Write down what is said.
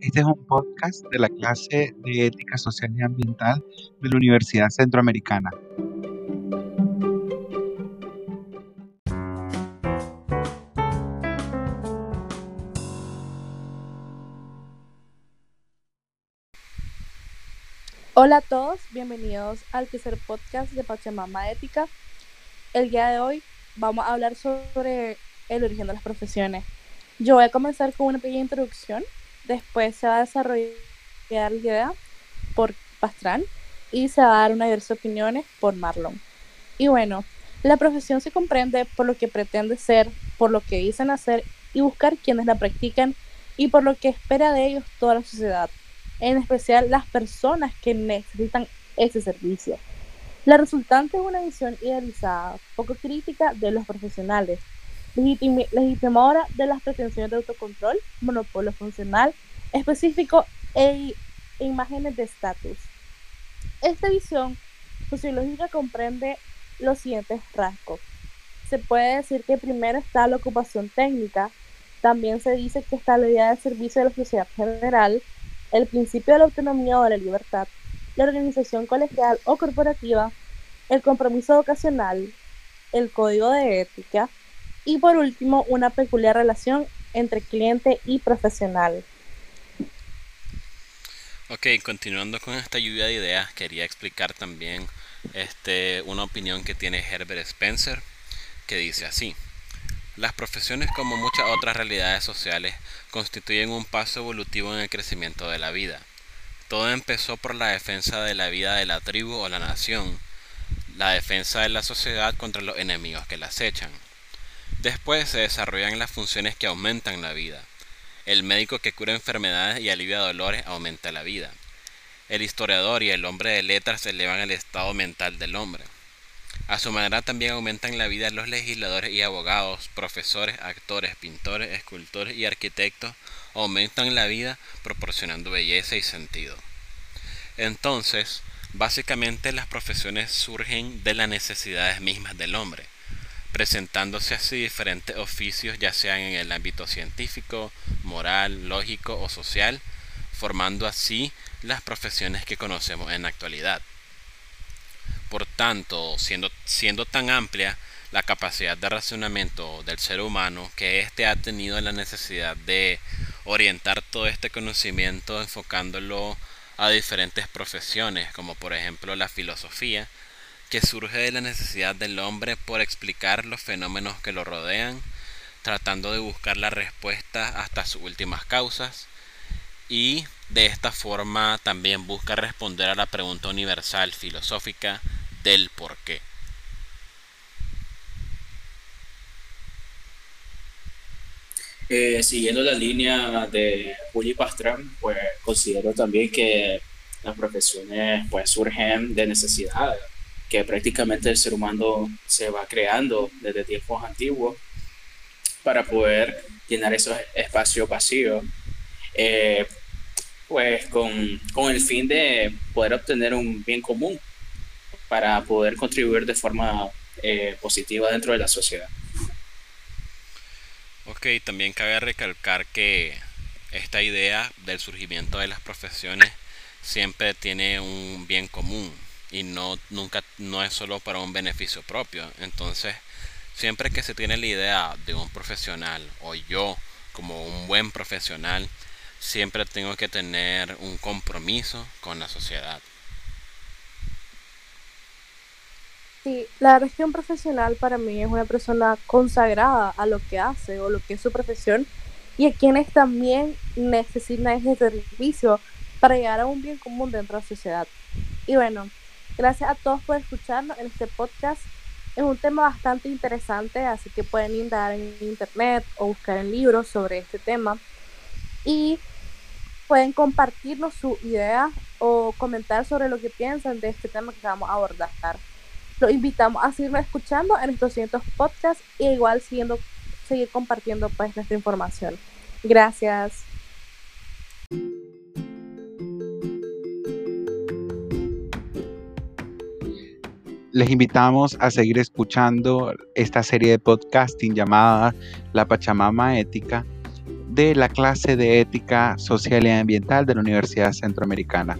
Este es un podcast de la clase de Ética Social y Ambiental de la Universidad Centroamericana. Hola a todos, bienvenidos al tercer podcast de Pachamama Ética. El día de hoy vamos a hablar sobre el origen de las profesiones. Yo voy a comenzar con una pequeña introducción, después se va a desarrollar la idea por Pastrán y se va a dar una diversa opiniones por Marlon. Y bueno, la profesión se comprende por lo que pretende ser, por lo que dicen hacer y buscar quienes la practican y por lo que espera de ellos toda la sociedad en especial las personas que necesitan ese servicio. La resultante es una visión idealizada, poco crítica de los profesionales, legitimadora de las pretensiones de autocontrol, monopolio funcional específico e imágenes de estatus. Esta visión sociológica comprende los siguientes rasgos. Se puede decir que primero está la ocupación técnica, también se dice que está la idea de servicio de la sociedad general, el principio de la autonomía o de la libertad, la organización colegial o corporativa, el compromiso vocacional, el código de ética y por último una peculiar relación entre cliente y profesional. Ok, continuando con esta lluvia de ideas, quería explicar también este, una opinión que tiene Herbert Spencer, que dice así. Las profesiones, como muchas otras realidades sociales, constituyen un paso evolutivo en el crecimiento de la vida. Todo empezó por la defensa de la vida de la tribu o la nación, la defensa de la sociedad contra los enemigos que la acechan. Después se desarrollan las funciones que aumentan la vida. El médico que cura enfermedades y alivia dolores aumenta la vida. El historiador y el hombre de letras elevan el estado mental del hombre. A su manera también aumentan la vida los legisladores y abogados, profesores, actores, pintores, escultores y arquitectos, aumentan la vida proporcionando belleza y sentido. Entonces, básicamente las profesiones surgen de las necesidades mismas del hombre, presentándose así diferentes oficios ya sean en el ámbito científico, moral, lógico o social, formando así las profesiones que conocemos en la actualidad. Por tanto, siendo, siendo tan amplia la capacidad de razonamiento del ser humano que éste ha tenido la necesidad de orientar todo este conocimiento enfocándolo a diferentes profesiones, como por ejemplo la filosofía, que surge de la necesidad del hombre por explicar los fenómenos que lo rodean, tratando de buscar la respuesta hasta sus últimas causas, y de esta forma también busca responder a la pregunta universal filosófica del por qué. Eh, siguiendo la línea de Juli Pastrán, pues considero también que las profesiones pues surgen de necesidad, que prácticamente el ser humano se va creando desde tiempos antiguos para poder llenar esos espacios vacíos, eh, pues con, con el fin de poder obtener un bien común para poder contribuir de forma eh, positiva dentro de la sociedad. Ok, también cabe recalcar que esta idea del surgimiento de las profesiones siempre tiene un bien común y no nunca no es solo para un beneficio propio. Entonces, siempre que se tiene la idea de un profesional o yo como un buen profesional, siempre tengo que tener un compromiso con la sociedad. Sí, la región profesional para mí es una persona consagrada a lo que hace o lo que es su profesión y a quienes también necesitan ese servicio para llegar a un bien común dentro de la sociedad. Y bueno, gracias a todos por escucharnos en este podcast. Es un tema bastante interesante, así que pueden indagar en internet o buscar en libros sobre este tema. Y pueden compartirnos su idea o comentar sobre lo que piensan de este tema que vamos a abordar. Los invitamos a seguirme escuchando en estos cientos podcasts y igual siguiendo, seguir compartiendo pues nuestra información. Gracias. Les invitamos a seguir escuchando esta serie de podcasting llamada La Pachamama Ética de la clase de ética social y ambiental de la Universidad Centroamericana.